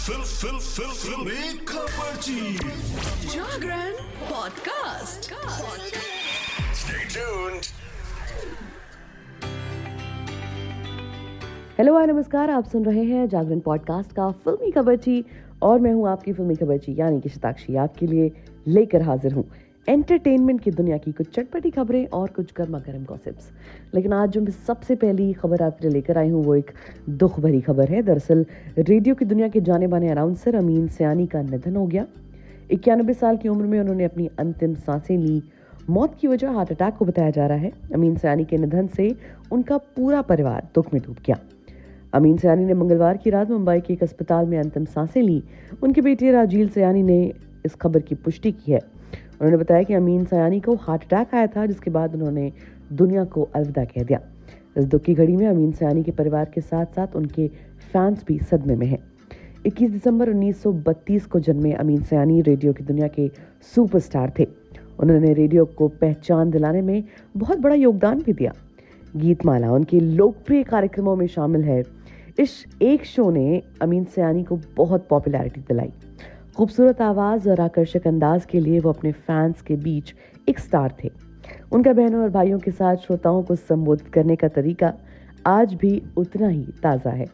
Fill फिल फिल फिल। खबरची Jagran podcast. Stay tuned. Hello I नमस्कार। आप सुन रहे हैं जागरण पॉडकास्ट का फिल्मी खबरची और मैं हूँ आपकी फिल्मी खबरची यानी कि शताक्षी आपके लिए लेकर हाजिर हूँ। एंटरटेनमेंट की दुनिया की कुछ चटपटी खबरें और कुछ गर्मा गर्म गॉसिप्स लेकिन आज जो मैं सबसे पहली खबर आपके लिए लेकर आई हूँ, वो एक दुख भरी खबर है। दरअसल, रेडियो की दुनिया के जाने माने अनाउंसर अमीन सयानी का निधन हो गया। इक्यानबे साल की उम्र में उन्होंने अपनी अंतिम साँसें ली। मौत की वजह हार्ट अटैक को बताया जा रहा है। अमीन सयानी के निधन से उनका पूरा परिवार दुख में डूब गया। अमीन सयानी ने मंगलवार की रात मुंबई के एक अस्पताल में अंतिम साँसें ली। उनकी बेटी राजील सयानी ने इस खबर की पुष्टि की है। उन्होंने बताया कि अमीन सयानी को हार्ट अटैक आया था, जिसके बाद उन्होंने दुनिया को अलविदा कह दिया। इस दुख की घड़ी में अमीन सयानी के परिवार के साथ साथ उनके फैंस भी सदमे में हैं। 21 दिसंबर 1932 को जन्मे अमीन सयानी रेडियो की दुनिया के सुपरस्टार थे। उन्होंने रेडियो को पहचान दिलाने में बहुत बड़ा योगदान भी दिया। गीतमाला उनके लोकप्रिय कार्यक्रमों में शामिल है। इस एक शो ने अमीन सयानी को बहुत पॉपुलैरिटी दिलाई। खूबसूरत आवाज़ और आकर्षक अंदाज के लिए वो अपने फैंस के बीच एक स्टार थे। उनका बहनों और भाइयों के साथ श्रोताओं को संबोधित करने का तरीका आज भी उतना ही ताज़ा है।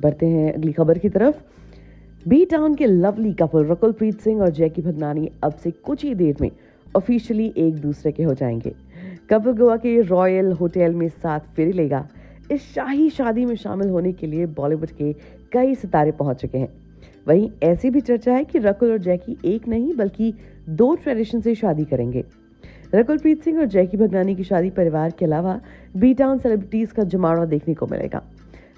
बढ़ते हैं अगली खबर की तरफ़। बी टाउन के लवली कपल रकुल प्रीत सिंह और जैकी भगनानी अब से कुछ ही देर में ऑफिशियली एक दूसरे के हो जाएँगे। कपल गोवा के रॉयल होटल में साथ फेरी लेगा। इस शाही शादी में शामिल होने के लिए बॉलीवुड के कई सितारे पहुँच चुके हैं। वहीं ऐसी भी चर्चा है कि रकुल और जैकी एक नहीं, बल्कि दो ट्रेडिशन से शादी करेंगे। रकुलप्रीत सिंह और जैकी भगनानी की शादी परिवार के अलावा बी टाउन सेलिब्रिटीज का जमावड़ा देखने को मिलेगा।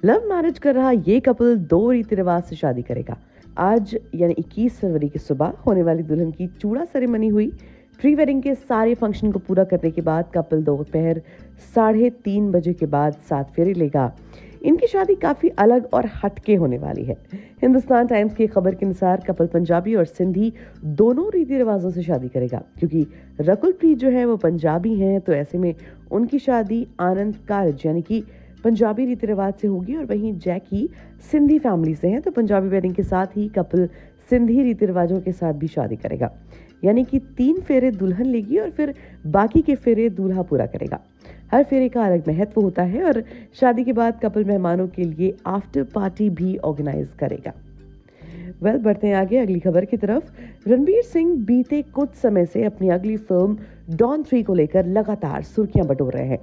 लव मैरिज कर रहा ये कपल दो रीति रिवाज से शादी करेगा। आज, यानी 21 फरवरी की सुबह, होने वाली दुल्हन की चूड़ा सेरेमनी हुई। प्री वेडिंग के सारे फ़ंक्शन को पूरा करने के बाद कपल दोपहर साढ़े तीन बजे के बाद सात फेरे लेगा। इनकी शादी काफ़ी अलग और हटके होने वाली है। हिंदुस्तान टाइम्स की खबर के अनुसार कपल पंजाबी और सिंधी दोनों रीति रिवाजों से शादी करेगा। क्योंकि रकुल प्रीत जो है, वो पंजाबी हैं तो ऐसे में उनकी शादी आनंद कारज यानी कि पंजाबी रीति रिवाज से होगी और वहीं जैकी सिंधी फैमिली से हैं तो पंजाबी वेडिंग के साथ ही कपल सिंधी रीति रिवाजों के साथ भी शादी करेगा। यानी कि तीन फेरे दुल्हन लेगी और फिर बाकी के फेरे दूल्हा पूरा करेगा। हर फेरे का अलग महत्व होता है और शादी के बाद कपल मेहमानों के लिए आफ्टर पार्टी भी ऑर्गेनाइज करेगा। वेल well, बढ़ते हैं आगे अगली खबर की तरफ़। रणबीर सिंह बीते कुछ समय से अपनी अगली फ़िल्म डॉन थ्री को लेकर लगातार सुर्खियाँ बटोर रहे हैं।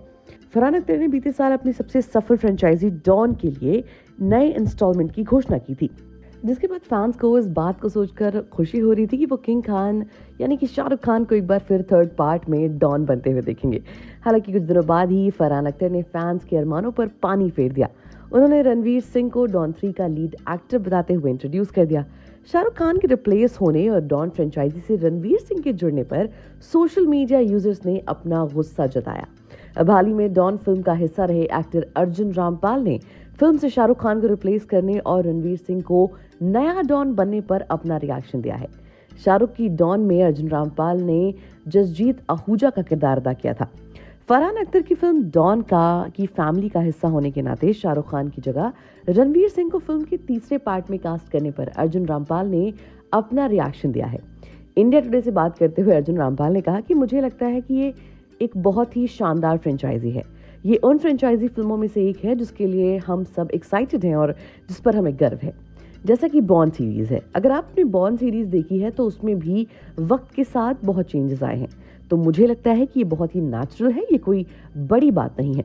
फरहान अख्तर ने बीते साल अपनी सबसे सफल फ्रेंचाइजी डॉन के लिए नए इंस्टॉलमेंट की घोषणा की थी। जिसके बाद फैंस को इस बात को सोचकर खुशी हो रही थी कि वो किंग खान यानी कि शाहरुख खान को एक बार फिर थर्ड पार्ट में डॉन बनते हुए देखेंगे। हालाँकि कुछ दिनों बाद ही फरहान अख्तर ने फैंस के अरमानों पर पानी फेर दिया। उन्होंने रणवीर सिंह को डॉन थ्री का लीड एक्टर बताते हुए इंट्रोड्यूस कर दिया। शाहरुख खान के रिप्लेस होने और डॉन फ्रेंचाइजी से रणवीर सिंह के जुड़ने पर सोशल मीडिया यूज़र्स ने अपना गुस्सा जताया। अब हाल ही में डॉन फ़िल्म का हिस्सा रहे एक्टर अर्जुन रामपाल ने। फ़िल्म से शाहरुख खान को रिप्लेस करने और रणवीर सिंह को नया डॉन बनने पर अपना रिएक्शन दिया है। शाहरुख की डॉन में अर्जुन रामपाल ने जसजीत आहूजा का किरदार अदा किया था। फरहान अख्तर की फ़िल्म डॉन का, की फैमिली का हिस्सा होने के नाते शाहरुख खान की जगह रणवीर सिंह को फ़िल्म के तीसरे पार्ट में कास्ट करने पर अर्जुन रामपाल ने अपना रिएक्शन दिया है। इंडिया टुडे से बात करते हुए अर्जुन रामपाल ने कहा कि मुझे लगता है कि ये एक बहुत ही शानदार फ्रेंचाइजी है। ये उन फ्रेंचाइजी फ़िल्मों में से एक है, जिसके लिए हम सब एक्साइटेड हैं और जिस पर हमें गर्व है। जैसा कि बॉन्ड सीरीज़ है। अगर आपने बॉन्ड सीरीज़ देखी है तो उसमें भी वक्त के साथ बहुत चेंजेस आए हैं। तो मुझे लगता है कि ये बहुत ही नेचुरल है, ये कोई बड़ी बात नहीं है।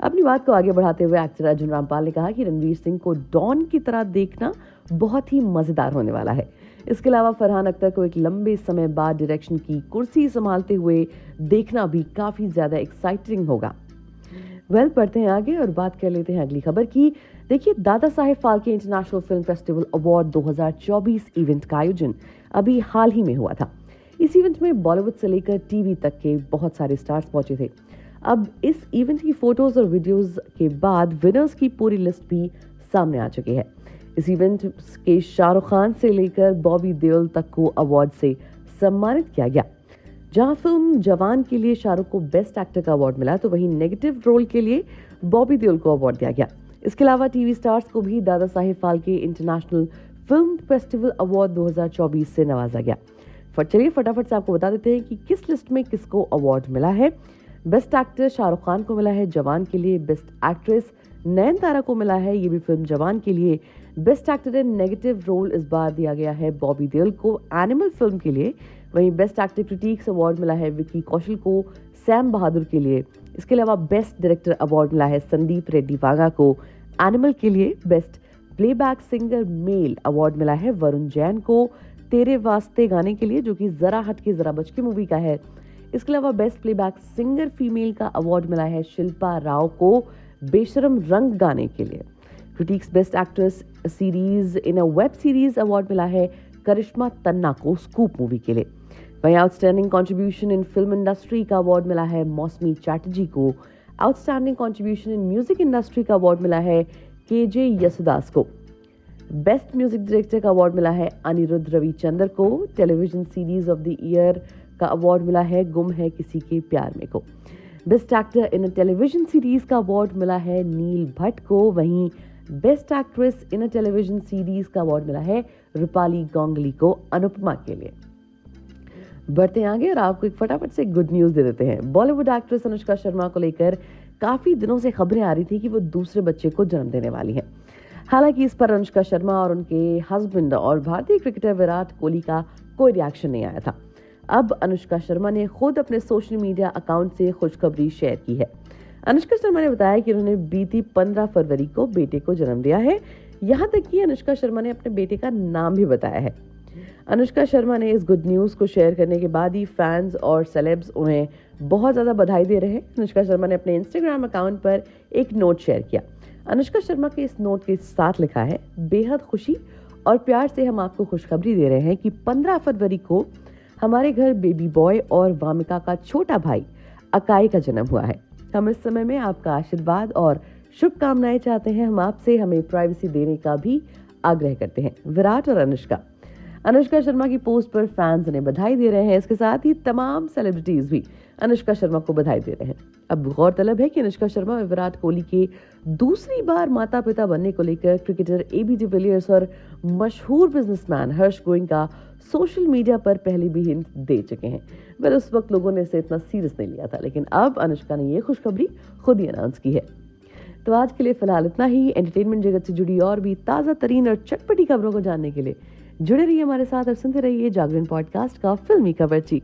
अपनी बात को आगे बढ़ाते हुए एक्टर अर्जुन रामपाल ने कहा कि रणवीर सिंह को डॉन की तरह देखना बहुत ही मज़ेदार होने वाला है। इसके अलावा फरहान अख्तर को एक लंबे समय बाद डायरेक्शन की कुर्सी संभालते हुए देखना भी काफ़ी ज़्यादा एक्साइटिंग होगा। वेल पढ़ते हैं आगे और बात कर लेते हैं अगली खबर की। देखिए, Dada Saheb Phalke international film festival award 2024 event का आयोजन अभी हाल ही में हुआ था। इस इवेंट में बॉलीवुड से लेकर टीवी तक के बहुत सारे स्टार्स पहुँचे थे। अब इस इवेंट की फ़ोटोज़ और वीडियोज़ के बाद विनर्स की पूरी लिस्ट भी सामने आ चुकी है। इस इवेंट के शाहरुख खान से लेकर बॉबी देओल तक को अवार्ड से सम्मानित किया गया। जहाँ फ़िल्म जवान के लिए शाहरुख को बेस्ट एक्टर का अवार्ड मिला तो वहीं नेगेटिव रोल के लिए बॉबी देओल को अवार्ड दिया गया। इसके अलावा टीवी स्टार्स को भी Dada Saheb Phalke international film festival award 2024 से नवाजा गया। फट, चलिए फटाफट से आपको बता देते हैं कि किस लिस्ट में किसको अवार्ड मिला है। बेस्ट एक्टर शाहरुख खान को मिला है, जवान के लिए बेस्ट एक्ट्रेस नयन तारा को मिला है, ये भी फ़िल्म जवान के लिए। Best actor in negative role इस बार दिया गया है बॉबी देओल को। एनिमल फ़िल्म के लिए वहीं बेस्ट एक्टर क्रिटिक्स अवार्ड मिला है विक्की कौशल को, सैम बहादुर के लिए। इसके अलावा बेस्ट डायरेक्टर अवार्ड मिला है संदीप रेड्डी वागा को। एनिमल के लिए best playback singer male award मिला है वरुण जैन को। तेरे वास्ते गाने के लिए, जो कि जरा हट के, जरा बच के मूवी का है। इसके अलावा बेस्ट प्लेबैक सिंगर फीमेल का अवार्ड मिला है शिल्पा राव को बेशरम रंग गाने के लिए। Critics best actress series in a web series award मिला है करिश्मा तन्ना को स्कूप मूवी के लिए। वहीं outstanding contribution in film industry का अवार्ड मिला है मौसमी चैटर्जी को। Outstanding contribution in music industry का अवार्ड मिला है के जे यसुदास को। बेस्ट म्यूज़िक डायरेक्टर का अवार्ड मिला है अनिरुद्ध रविचंद्र को। Television series of the year का अवार्ड मिला है गुम है किसी के प्यार में को। Best actor in a television series का अवार्ड मिला है नील भट्ट को। वहीं best actress in a television series का अवार्ड मिला है रूपाली गोंगली को अनुपमा के लिए। बढ़ते आगे और आपको एक फटाफट से गुड न्यूज़ दे देते हैं। बॉलीवुड एक्ट्रेस अनुष्का शर्मा को लेकर काफ़ी दिनों से खबरें आ रही थी कि वो दूसरे बच्चे को जन्म देने वाली है। हालाँकि इस पर अनुष्का शर्मा और उनके हस्बैंड और भारतीय क्रिकेटर विराट कोहली का कोई रिएक्शन नहीं आया था। अब अनुष्का शर्मा ने खुद अपने सोशल मीडिया अकाउंट से खुशखबरी शेयर की है। अनुष्का शर्मा ने बताया कि उन्होंने बीती 15 फरवरी को बेटे को जन्म दिया है। यहाँ तक कि अनुष्का शर्मा ने अपने बेटे का नाम भी बताया है। अनुष्का शर्मा ने इस गुड न्यूज़ को शेयर करने के बाद ही फैंस और सेलेब्स उन्हें बहुत ज़्यादा बधाई दे रहे हैं। अनुष्का शर्मा ने अपने इंस्टाग्राम अकाउंट पर एक नोट शेयर किया। अनुष्का शर्मा के इस नोट के साथ लिखा है, बेहद खुशी और प्यार से हम आपको खुशखबरी दे रहे हैं कि 15 फरवरी को हमारे घर बेबी बॉय और वामिका का छोटा भाई अकाई का जन्म हुआ है। हम इस समय में आपका आशीर्वाद और शुभकामनाएँ चाहते हैं। हम आपसे हमें प्राइवेसी देने का भी आग्रह करते हैं। विराट और अनुष्का अनुष्का शर्मा की पोस्ट पर फैंस उन्हें बधाई दे रहे हैं। इसके साथ ही तमाम सेलिब्रिटीज भी अनुष्का शर्मा को बधाई दे रहे हैं। अब गौरतलब है कि अनुष्का शर्मा और विराट कोहली के दूसरी बार माता पिता बनने को लेकर क्रिकेटर ए बी डिविलियर्स और मशहूर businessman Harsh Goenka social media पर पहले भी हिंट दे चुके हैं। वेल उस वक्त लोगों ने इसे इतना सीरियस नहीं लिया था, लेकिन अब अनुष्का ने ये खुशखबरी खुद ही अनाउंस की है। तो आज के लिए फ़िलहाल इतना ही। एंटरटेनमेंट जगत से जुड़ी और भी ताज़ा तरीन और चटपटी खबरों को जानने के लिए जुड़े रहिए हमारे साथ और सुनते रहिए जागरण पॉडकास्ट का फिल्मी खबर ची